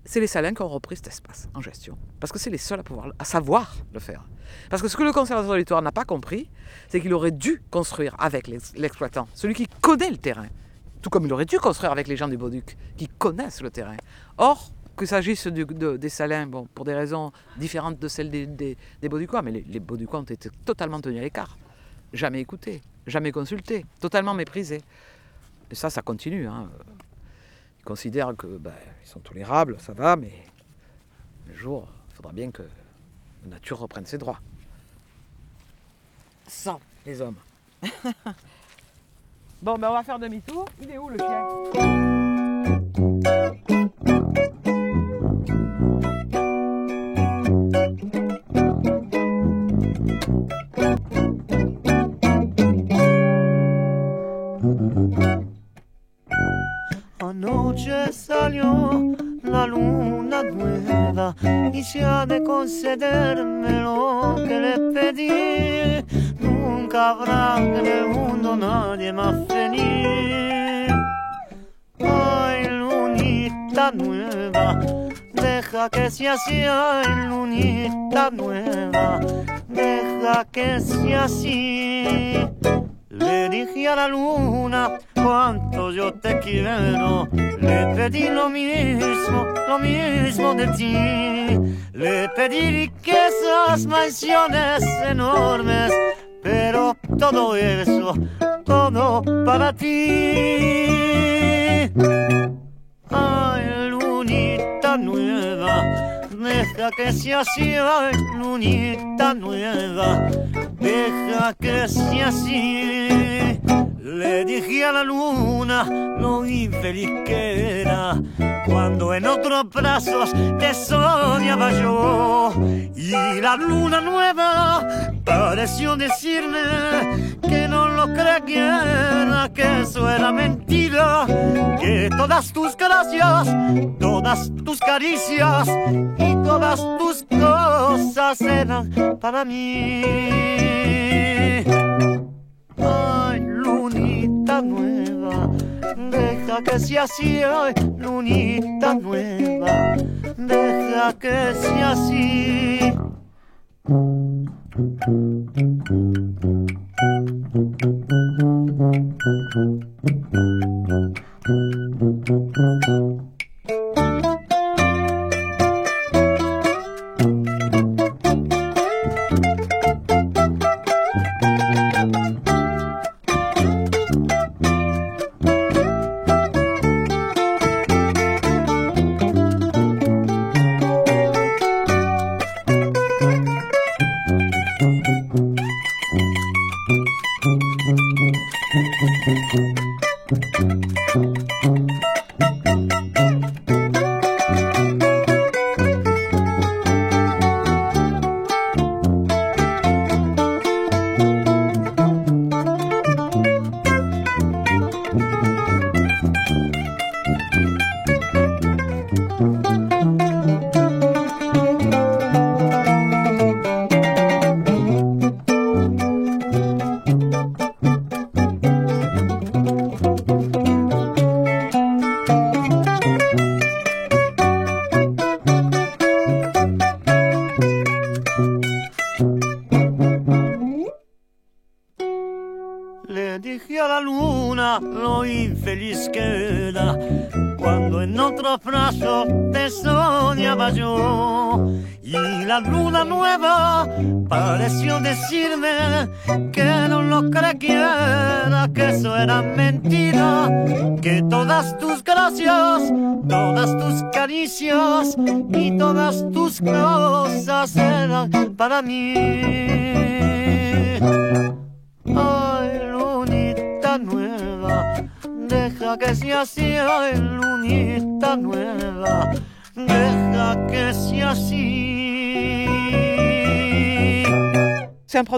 Speaker 2: c'est les Salins qui ont repris cet espace en gestion. Parce que c'est les seuls à pouvoir, à savoir le faire. Parce que ce que le conservatoire du littoral n'a pas compris, c'est qu'il aurait dû construire avec l'ex- l'exploitant, celui qui connaît le terrain. Tout comme il aurait dû construire avec les gens du Bauduc, qui connaissent le terrain. Or, qu'il s'agisse des Salins, bon, pour des raisons différentes de celles des, des, des Bauducois, mais les, les Bauducois ont été totalement tenus à l'écart. Jamais écoutés, jamais consultés, totalement méprisés. Et ça, ça continue. hein. Ils considèrent que ben, ils sont tolérables, ça va, mais un jour, il faudra bien que la nature reprenne ses droits. Sans les hommes. (laughs) bon, ben on va faire demi-tour. Il est où le chien?
Speaker 6: Anoche salió la luna nueva y se ha de concederme lo que le pedí. Nunca habrá en el mundo nadie más feliz. Ay, lunita nueva, deja que sea así, ay, lunita nueva, deja que sea así. Le dije a la luna cuánto yo te quiero. Le pedí lo mismo, lo mismo de ti. Le pedí riquezas, mansiones enormes. Pero todo eso, todo para ti. Ay, lunita nueva, deja que sea así, ay, lunita nueva, deja que sea así. Le dije a la luna lo infeliz que era cuando en otros brazos te soñaba yo. Y la luna nueva pareció decirme que no lo creyera, que eso era mentira, que todas tus gracias, todas tus caricias y todas tus cosas eran para mí. Ay, lunita nueva, deja que sea así, ay, lunita nueva, deja que sea así. Le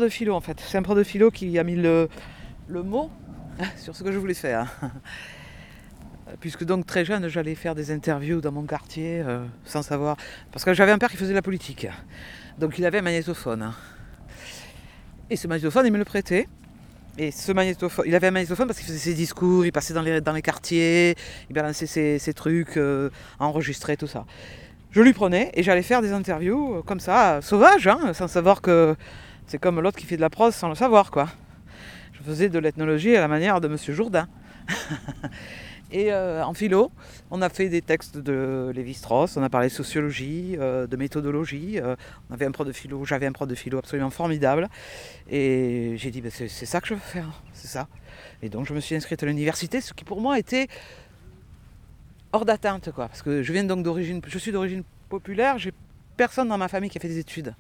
Speaker 2: de philo en fait. C'est un prof de philo qui a mis le, mot (laughs) sur ce que je voulais faire. (laughs) Puisque donc très jeune, j'allais faire des interviews dans mon quartier euh, sans savoir. Parce que j'avais un père qui faisait de la politique. Donc il avait un magnétophone. Et ce magnétophone, il me le prêtait. Et ce magnétophone, il avait un magnétophone parce qu'il faisait ses discours, il passait dans les, quartiers, il balançait ses, trucs, euh, enregistrait tout ça. Je lui prenais et j'allais faire des interviews euh, comme ça, sauvages, hein, sans savoir que c'est comme l'autre qui fait de la prose sans le savoir, quoi. Je faisais de l'ethnologie à la manière de Monsieur Jourdain. (laughs) Et euh, en philo, on a fait des textes de Lévi-Strauss, on a parlé de sociologie, euh, de méthodologie. euh, on avait un prof de philo, j'avais un prof de philo absolument formidable. Et j'ai dit, c'est c'est ça que je veux faire, c'est ça. Et donc je me suis inscrite à l'université, ce qui pour moi était hors d'atteinte, quoi. Parce que je viens donc d'origine, je suis d'origine populaire, j'ai personne dans ma famille qui a fait des études.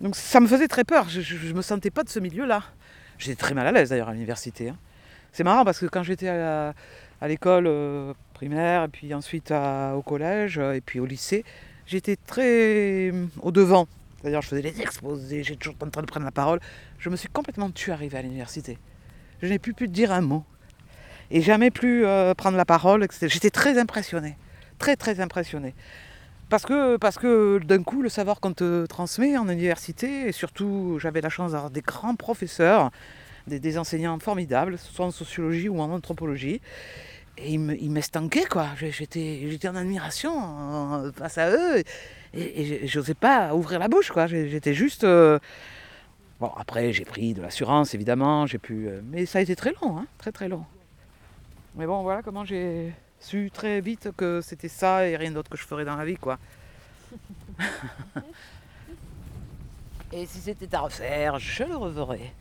Speaker 2: Donc ça me faisait très peur, je, je me sentais pas de ce milieu-là. J'étais très mal à l'aise d'ailleurs à l'université. hein. C'est marrant parce que quand j'étais à, l'école euh, primaire, et puis ensuite au collège, euh, et puis au lycée, j'étais très euh, au devant. C'est-à-dire, je faisais des exposés, j'étais toujours en train de prendre la parole. Je me suis complètement tue arrivé à l'université. Je n'ai plus pu dire un mot. Et jamais plus euh, prendre la parole. J'étais très impressionnée. Très, très impressionnée. Parce que, d'un coup, le savoir qu'on te transmet en université, et surtout, j'avais la chance d'avoir des grands professeurs, des, enseignants formidables, soit en sociologie ou en anthropologie. Et ils me- ils m'estanquaient, quoi. J'étais, en admiration face à eux. Et, et j'osais pas ouvrir la bouche, quoi. J'étais juste. euh, Bon, après, j'ai pris de l'assurance, évidemment. J'ai pu. euh, Mais ça a été très long, hein, très très long. Mais bon, voilà comment j'ai su très vite que c'était ça et rien d'autre que je ferais dans la vie, quoi. (laughs) et si c'était à refaire, je le reverrais.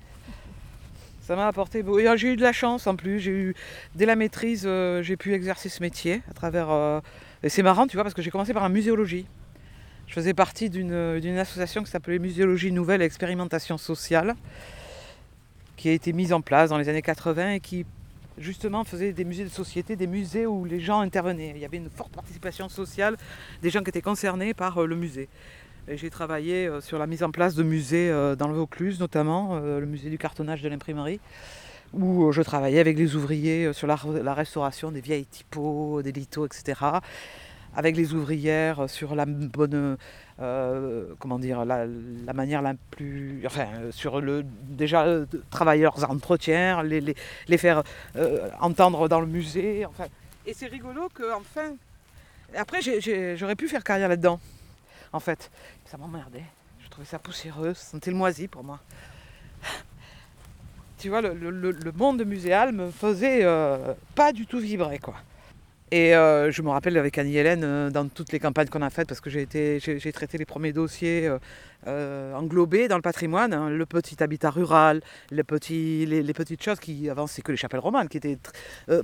Speaker 2: Ça m'a apporté. euh, J'ai eu de la chance en plus. J'ai eu dès la maîtrise, euh, j'ai pu exercer ce métier à travers. euh, Et c'est marrant, tu vois, parce que j'ai commencé par la muséologie. Je faisais partie d'une d'une association qui s'appelait Muséologie Nouvelle et Expérimentation Sociale, qui a été mise en place dans les années 80 et qui justement faisait des musées de société, des musées où les gens intervenaient. Il y avait une forte participation sociale des gens qui étaient concernés par euh, le musée. J'ai travaillé euh, sur la mise en place de musées euh, dans le Vaucluse, notamment le musée du cartonnage de l'imprimerie, où je travaillais avec les ouvriers sur la, re- la restauration des vieilles typos, des lithos, etc. Avec les ouvrières sur la bonne, euh, comment dire, la, manière la plus, enfin, euh, sur le déjà euh, de travailler leurs entretiens, les, les, faire entendre dans le musée, enfin. Et c'est rigolo que, enfin, après j'aurais pu faire carrière là-dedans, en fait. Ça m'emmerdait. Je trouvais ça poussiéreux, ça sentait le moisi pour moi. Tu vois, le, monde muséal me faisait pas du tout vibrer, quoi. Et euh, je me rappelle avec Annie-Hélène, euh, dans toutes les campagnes qu'on a faites, parce que j'ai été- j'ai j'ai traité les premiers dossiers euh, englobés dans le patrimoine, hein, le petit habitat rural, les, petites choses qui, avant, c'est que les chapelles romanes qui étaient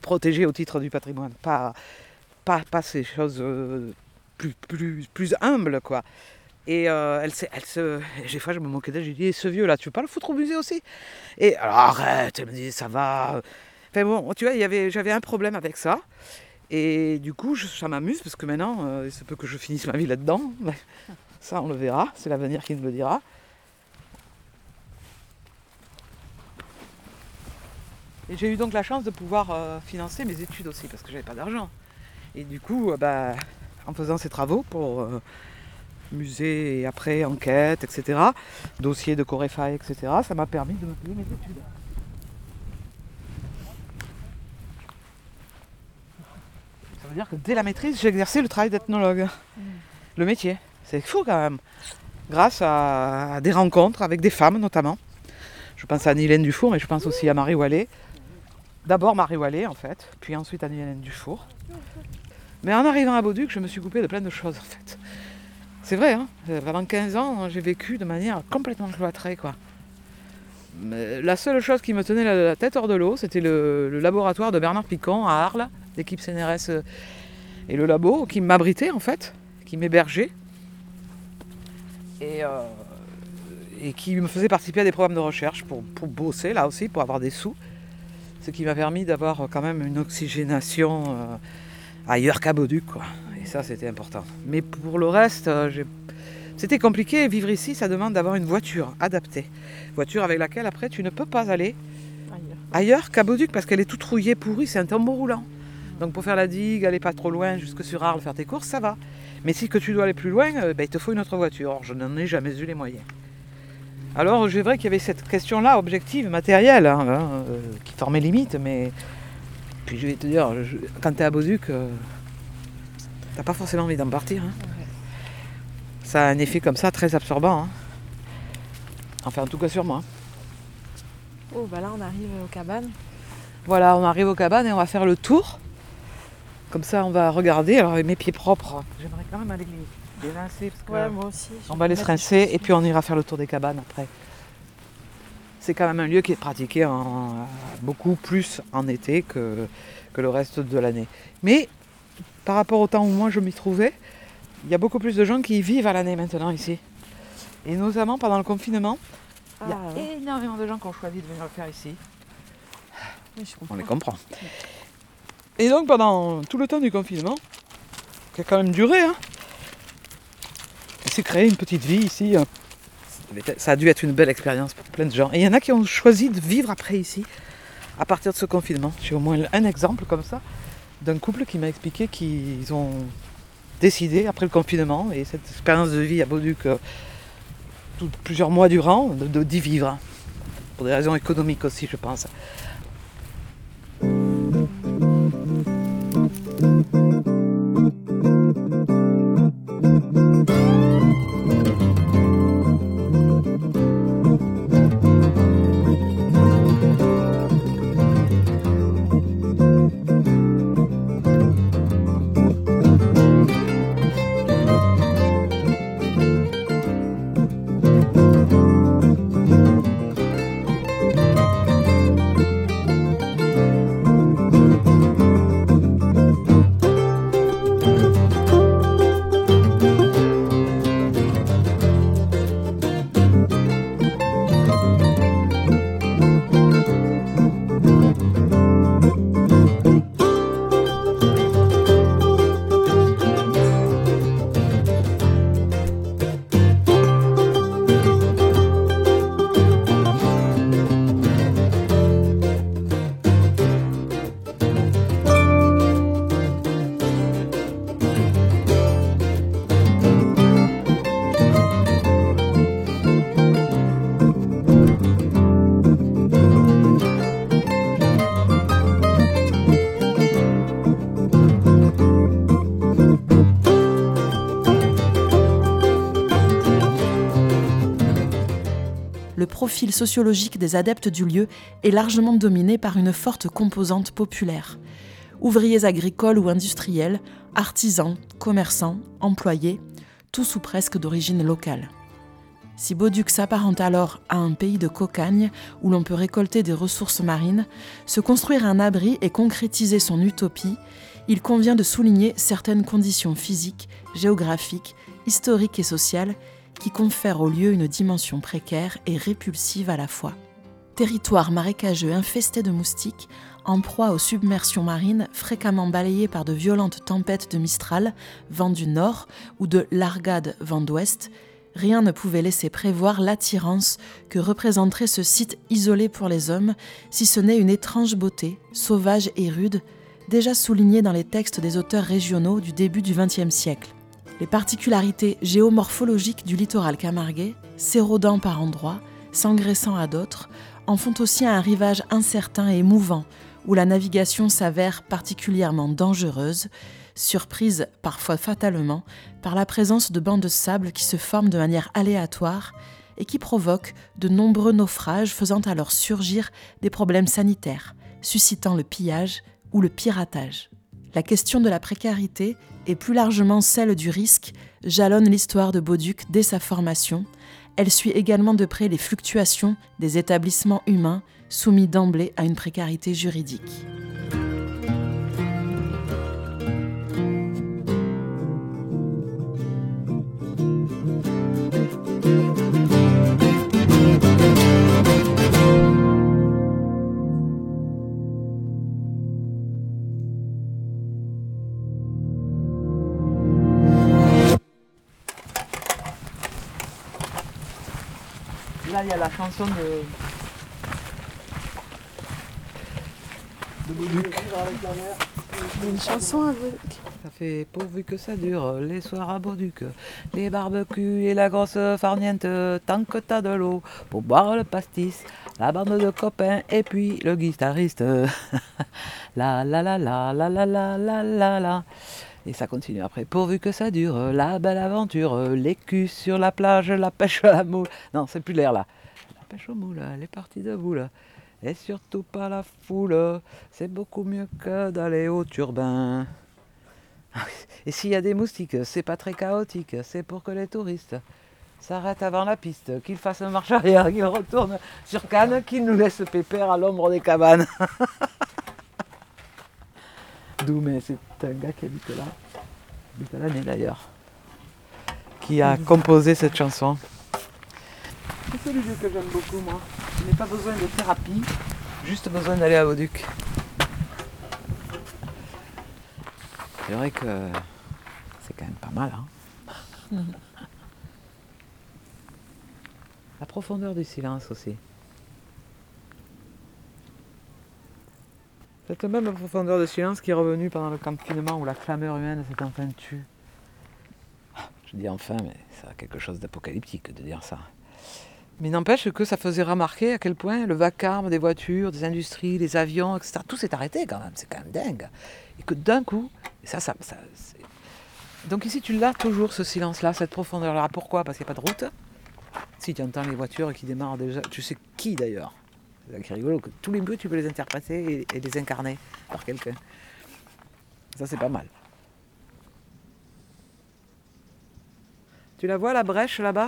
Speaker 2: protégées au titre du patrimoine, pas, ces choses plus, plus, plus humbles, quoi. Et euh, elle. Des fois, je me moquais d'elle, j'ai dit, ce vieux-là, tu veux pas le foutre au musée aussi? Et alors, arrête, elle me dit, ça va. Enfin bon, tu vois, j'avais un problème avec ça. Et du coup, je- ça m'amuse parce que maintenant, euh, il se peut que je finisse ma vie là-dedans. Ça, on le verra. C'est l'avenir qui nous le dira. Et j'ai eu donc la chance de pouvoir euh, financer mes études aussi parce que j'avais pas d'argent. Et du coup, euh, bah, en faisant ces travaux pour musée et après enquête, etc., dossier de Corefa, etc., ça m'a permis de me payer mes études. Ça veut dire que dès la maîtrise, j'ai exercé le travail d'ethnologue. Le métier. C'est fou quand même. Grâce à, à des rencontres avec des femmes notamment. Je pense à Annie-Hélène Dufour, mais je pense aussi à Marie Wallet. D'abord Marie Wallet en fait, puis ensuite Annie-Hélène Dufour. Mais en arrivant à Bauduc, je me suis coupée de plein de choses en fait. C'est vrai, hein pendant 15 ans, j'ai vécu de manière complètement cloîtrée quoi. La seule chose qui me tenait la, tête hors de l'eau, c'était le, laboratoire de Bernard Picon à Arles, l'équipe CNRS euh, et le labo, qui m'abritait en fait, qui m'hébergeait. Et, euh, qui me faisait participer à des programmes de recherche pour, bosser là aussi, pour avoir des sous. Ce qui m'a permis d'avoir quand même une oxygénation euh, ailleurs qu'à Bauduc. Quoi. Et ça, c'était important. Mais pour le reste, euh, j'ai- c'était compliqué. Vivre ici, ça demande d'avoir une voiture adaptée. Voiture avec laquelle après tu ne peux pas aller
Speaker 3: Ailleurs.
Speaker 2: qu'à Bauduc parce qu'elle est toute rouillée, pourrie, c'est un tambour roulant. Donc pour faire la digue, aller pas trop loin, jusque sur Arles, faire tes courses, ça va. Mais si que tu dois aller plus loin, euh, ben, il te faut une autre voiture. Or, je n'en ai jamais eu les moyens. Alors, c'est vrai qu'il y avait cette question-là, objective, matérielle, hein, hein, euh, qui formait limite, mais. Puis je vais te dire, je- quand tu es à Bauduc, euh, t'as pas forcément envie d'en partir. hein. Ça a un effet comme ça très absorbant. hein. Enfin, en tout cas sur moi.
Speaker 3: Oh, bah là, on arrive aux cabanes.
Speaker 2: Voilà, on arrive aux cabanes et on va faire le tour. Comme ça, on va regarder. Alors, avec mes pieds propres, j'aimerais quand même aller les, les rincer. Parce que
Speaker 3: Ouais, moi aussi.
Speaker 2: on va les rincer et puis on ira faire le tour des cabanes après. C'est quand même un lieu qui est pratiqué en- beaucoup plus en été que, que le reste de l'année. Mais par rapport au temps où moi je m'y trouvais, il y a beaucoup plus de gens qui y vivent à l'année maintenant ici. Et notamment pendant le confinement, il y a
Speaker 3: Ah, ouais.
Speaker 2: énormément de gens qui ont choisi de venir le faire ici.
Speaker 3: Oui, je comprends.
Speaker 2: On les comprend. Et donc pendant tout le temps du confinement, qui a quand même duré, hein, on s'est créé une petite vie ici. hein. Ça a dû être une belle expérience pour plein de gens. Et il y en a qui ont choisi de vivre après ici, à partir de ce confinement. J'ai au moins un exemple comme ça d'un couple qui m'a expliqué qu'ils ont décidé après le confinement et cette expérience de vie à Bauduc tout- plusieurs mois durant, de- de- d'y vivre. Pour des raisons économiques aussi, je pense.
Speaker 1: Profil sociologique des adeptes du lieu est largement dominé par une forte composante populaire. Ouvriers agricoles ou industriels, artisans, commerçants, employés, tous ou presque d'origine locale. Si Bauduc s'apparente alors à un pays de cocagne où l'on peut récolter des ressources marines, se construire un abri et concrétiser son utopie, il convient de souligner certaines conditions physiques, géographiques, historiques et sociales qui confèrent au lieu une dimension précaire et répulsive à la fois. Territoire marécageux infesté de moustiques, en proie aux submersions marines fréquemment balayées par de violentes tempêtes de Mistral, vent du nord, ou de Largade, vent d'ouest, rien ne pouvait laisser prévoir l'attirance que représenterait ce site isolé pour les hommes, si ce n'est une étrange beauté, sauvage et rude, déjà soulignée dans les textes des auteurs régionaux du début du XXe siècle. Les particularités géomorphologiques du littoral camarguais, s'érodant par endroits, s'engraissant à d'autres, en font aussi un rivage incertain et mouvant, où la navigation s'avère particulièrement dangereuse, surprise parfois fatalement par la présence de bancs de sable qui se forment de manière aléatoire et qui provoquent de nombreux naufrages faisant alors surgir des problèmes sanitaires, suscitant le pillage ou le piratage. La question de la précarité et plus largement celle du risque jalonne l'histoire de Bauduc dès sa formation. Elle suit également de près les fluctuations des établissements humains soumis d'emblée à une précarité juridique.
Speaker 2: La chanson de. de Bauduc.
Speaker 3: Une chanson avec.
Speaker 2: Ça fait pourvu que ça dure, les soirs à Bauduc, les barbecues et la grosse farniente, tant que t'as de l'eau pour boire le pastis, la bande de copains et puis le guitariste. (laughs) la la la la la la la la la la. Et ça continue après, pourvu que ça dure, la belle aventure, les culs sur la plage, la pêche à la moule. Non, c'est plus l'air là. La pêche aux moules, les parties de boule. Et surtout pas la foule, c'est beaucoup mieux que d'aller au turbin. Et s'il y a des moustiques, c'est pas très chaotique, c'est pour que les touristes s'arrêtent avant la piste, qu'ils fassent un marche arrière, qu'ils retournent sur Cannes, qu'ils nous laissent pépère à l'ombre des cabanes. (laughs) D'où, mais c'est un gars qui habite là, habite à l'année d'ailleurs, qui a composé cette chanson. C'est le lieu que j'aime beaucoup, moi. Je n'ai pas besoin de thérapie, juste besoin d'aller à Bauduc. C'est vrai que c'est quand même pas mal. Hein La profondeur du silence aussi. Cette même profondeur de silence qui est revenue pendant le confinement où la clameur humaine s'est enfin tue. Je dis enfin, mais ça a quelque chose d'apocalyptique de dire ça. Mais n'empêche que ça faisait remarquer à quel point le vacarme des voitures, des industries, les avions, etc., tout s'est arrêté quand même. C'est quand même dingue. Et que d'un coup, ça, ça, ça donc ici tu l'as toujours ce silence-là, cette profondeur-là. Pourquoi? Parce qu'il n'y a pas de route. Si tu entends les voitures qui démarrent déjà, tu sais qui d'ailleurs. C'est rigolo, que tous les bruits tu peux les interpréter et les incarner par quelqu'un. Ça c'est pas mal. Tu la vois la brèche là-bas?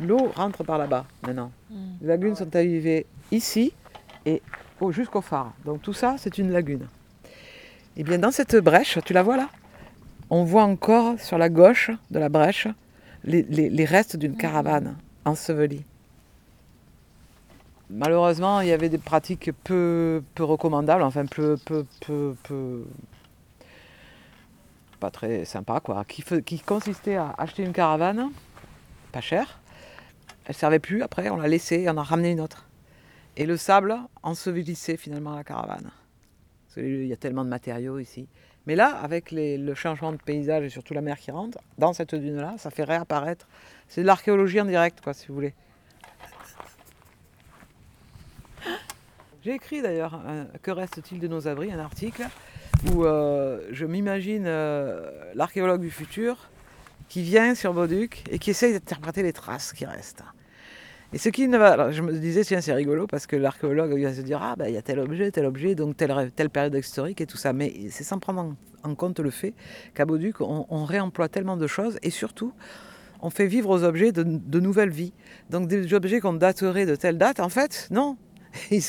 Speaker 2: L'eau rentre par là-bas maintenant. Les lagunes sont arrivées ici et au- jusqu'au phare. Donc tout ça, c'est une lagune. Et bien dans cette brèche, tu la vois là? On voit encore sur la gauche de la brèche les, les- les restes d'une caravane ensevelie. Malheureusement, il y avait des pratiques peu, peu recommandables, enfin peu, peu, peu, peu- pas très sympa quoi, qui, qui consistait à acheter une caravane, pas cher, elle servait plus, après on l'a laissée et on a ramené une autre. Et le sable ensevelissait finalement la caravane. Qu'il y a tellement de matériaux ici. Mais là, avec le changement de paysage et surtout la mer qui rentre, dans cette dune-là, ça fait réapparaître. C'est de l'archéologie en direct, quoi, si vous voulez. J'ai écrit d'ailleurs Que reste-t-il de nos abris un article où euh, je m'imagine euh, l'archéologue du futur qui vient sur Bauduc et qui essaye d'interpréter les traces qui restent. Et ce qui ne va. alors, je me disais, tiens, c'est rigolo parce que l'archéologue vient se dire, ah, ben, il y a tel objet, tel objet, donc telle, telle période historique et tout ça. Mais c'est sans prendre en, compte le fait qu'à Bauduc, on, on réemploie tellement de choses et surtout, on fait vivre aux objets de, de nouvelles vies. Donc des objets qu'on daterait de telle date, en fait, non. (laughs) Ils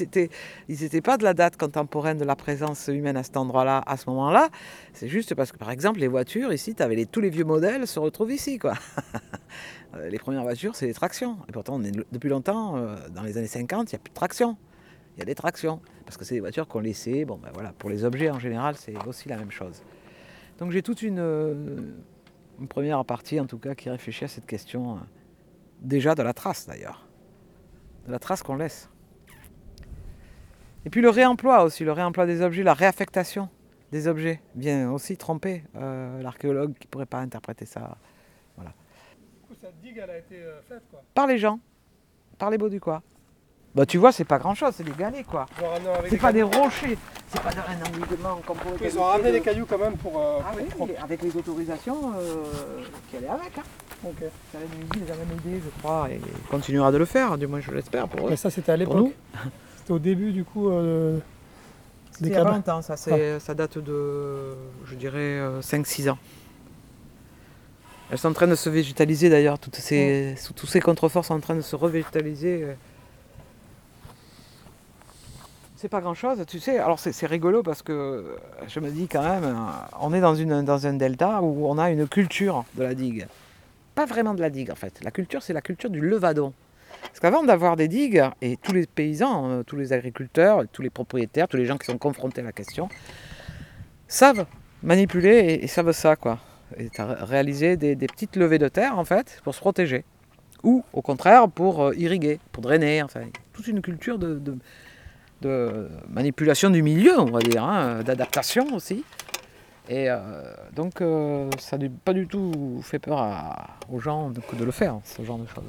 Speaker 2: n'étaient pas de la date contemporaine de la présence humaine à cet endroit-là, à ce moment-là. C'est juste parce que, par exemple, les voitures, ici, avais les, tous les vieux modèles se retrouvent ici. (laughs) Euh, les premières voitures, c'est des tractions. Et pourtant, depuis longtemps, euh, dans les années 50, il n'y a plus de traction. Il y a des tractions. Parce que c'est des voitures qu'on laissait. Ben pour les objets en général, c'est aussi la même chose. Donc j'ai toute une, une première partie, en tout cas, qui réfléchit à cette question, euh, déjà de la trace d'ailleurs. De la trace qu'on laisse. Et puis le réemploi aussi, le réemploi des objets, la réaffectation des objets vient aussi tromper euh, l'archéologue qui ne pourrait pas interpréter ça
Speaker 4: Du coup, cette digue, elle a été euh, faite, quoi.
Speaker 2: par les gens, par les beaux du quoi. Bah tu vois, c'est pas grand chose, c'est des galets quoi. C'est pas des rochers, c'est pas un enduguement comme pour
Speaker 4: Ils ont ramené des cailloux quand même pour. euh,
Speaker 2: Ah oui, avec les autorisations euh, qui allaient avec. Hein.
Speaker 4: Ok.
Speaker 2: Ça aidés, je crois, et continuera de le faire, du moins je l'espère pour eux.
Speaker 4: Mais ça, c'était à l'époque. (laughs) C'était au début, du coup. euh, des
Speaker 2: il y a pas
Speaker 4: cabanes.
Speaker 2: longtemps, ça, date de, je dirais, 5-6 ans. Elles sont en train de se végétaliser d'ailleurs, toutes ces, tous ces contreforts sont en train de se revégétaliser. euh. C'est pas grand chose, tu sais. Alors c'est rigolo parce que euh, je me dis quand même, euh, on est dans, une, dans un delta où on a une culture de la digue. Pas vraiment de la digue en fait. La culture, c'est la culture du levadon. Parce qu'avant d'avoir des digues, et tous les paysans, euh, tous les agriculteurs, tous les propriétaires, tous les gens qui sont confrontés à la question, savent manipuler et, savent ça, quoi. Et t'as réalisé des, petites levées de terre, en fait, pour se protéger. Ou, au contraire, pour euh, irriguer, pour drainer, enfin, toute une culture de, manipulation du milieu, on va dire, hein, d'adaptation aussi. Et euh, donc, ça n'a pas du tout fait peur aux gens de le faire, ce genre de choses.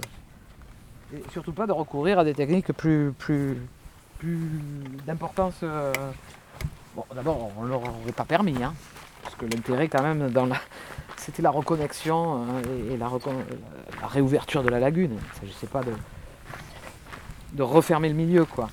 Speaker 2: Et surtout pas de recourir à des techniques plus, plus, plus d'importance. euh, Bon, d'abord, on ne leur aurait pas permis, hein, parce que l'intérêt, quand même, dans la... c'était la reconnexion euh, et, la, la réouverture de la lagune. Il ne s'agissait pas de, de refermer le milieu, quoi.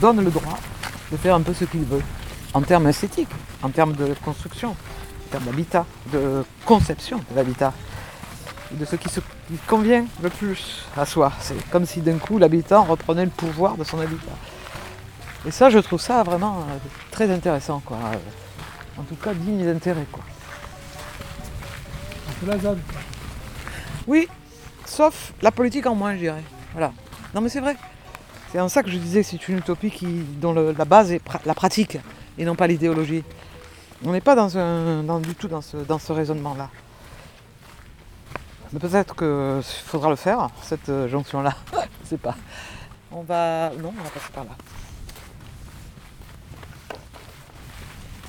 Speaker 2: Donne le droit de faire un peu ce qu'il veut. En termes esthétiques, en termes de construction, en termes d'habitat, de conception de l'habitat, de ce qui, se, qui convient le plus à soi. C'est comme si d'un coup l'habitant reprenait le pouvoir de son habitat. Et ça, je trouve ça vraiment euh, très intéressant, quoi. Euh, En tout cas, digne d'intérêt, quoi.
Speaker 4: C'est la zone.
Speaker 2: Oui, sauf la politique en moins, je dirais. Voilà. Non, mais c'est vrai. C'est en ça que je disais que c'est une utopie qui, dont la base est la pratique et non pas l'idéologie. On n'est pas du tout dans ce, dans ce raisonnement-là. Mais peut-être qu'il faudra le faire, cette euh, jonction-là. (laughs) je sais pas. On va. Non, on va passer par là.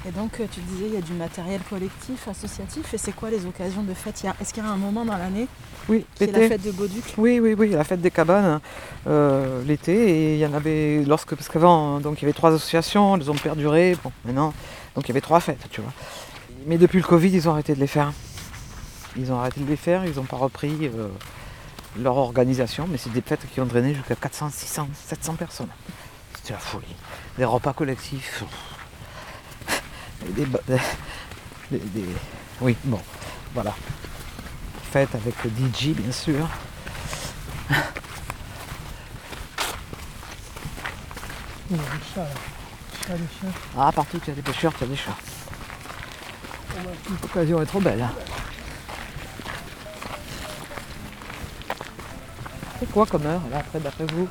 Speaker 1: Et donc, euh, tu disais, il y a du matériel collectif, associatif. Et c'est quoi les occasions de fête? Est-ce qu'il y a un moment dans l'année
Speaker 2: Oui,
Speaker 1: qui est la fête de Bauduc
Speaker 2: Oui, oui, oui, la fête des cabanes euh, l'été. Et il y en avait, lorsque, parce qu'avant, donc il y avait trois associations, elles ont perduré. Bon, maintenant, donc il y avait trois fêtes, tu vois. Mais depuis le Covid, ils ont arrêté de les faire. Ils ont arrêté de les faire, ils n'ont pas repris euh, leur organisation. Mais c'est des fêtes qui ont drainé jusqu'à 400, 600, 700 personnes. C'était la folie. Des repas collectifs. Des, (laughs) des- des- Oui, bon, voilà. Fête avec le DJ, bien sûr.
Speaker 4: Il y a des chats là. Chats, des chiens.
Speaker 2: Ah, partout, il y a des pêcheurs, il y a des chats. L'occasion est trop belle. hein. C'est quoi comme heure, là, après, d'après vous?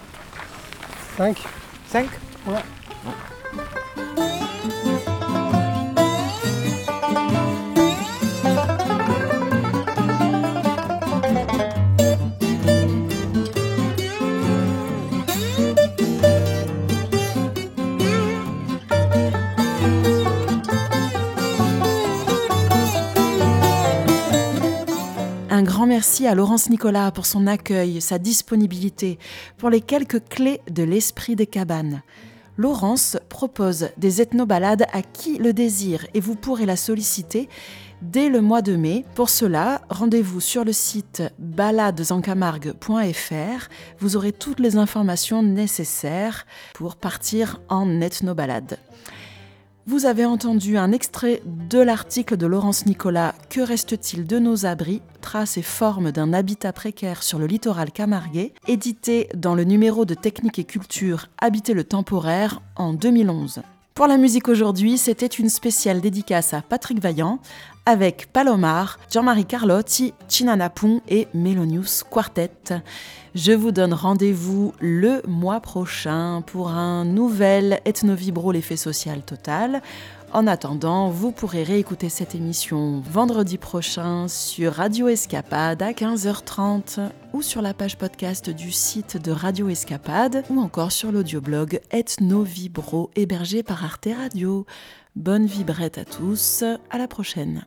Speaker 4: 5.
Speaker 2: 5
Speaker 4: Ouais.
Speaker 1: Un merci à Laurence Nicolas pour son accueil, sa disponibilité, pour les quelques clés de l'esprit des cabanes. Laurence propose des ethnobalades à qui le désire et vous pourrez la solliciter dès le mois de mai. Pour cela, rendez-vous sur le site baladesencamargue.fr. Vous aurez toutes les informations nécessaires pour partir en ethnobalade. Vous avez entendu un extrait de l'article de Laurence Nicolas Que reste-t-il de nos abris? Traces et formes d'un habitat précaire sur le littoral camarguais, édité dans le numéro de Technique et Culture Habiter le temporaire en 2011. Pour la musique aujourd'hui, c'était une spéciale dédicace à Patrick Vaillant avec Palomar, Jean-Marie Carlotti, Chinana Pon et Melonius Quartet. Je vous donne rendez-vous le mois prochain pour un nouvel Ethnovibro l'effet social total. En attendant, vous pourrez réécouter cette émission vendredi prochain sur Radio Escapade à 15h30 ou sur la page podcast du site de Radio Escapade ou encore sur l'audioblog Ethnovibro hébergé par Arte Radio. Bonne vibrette à tous, à la prochaine.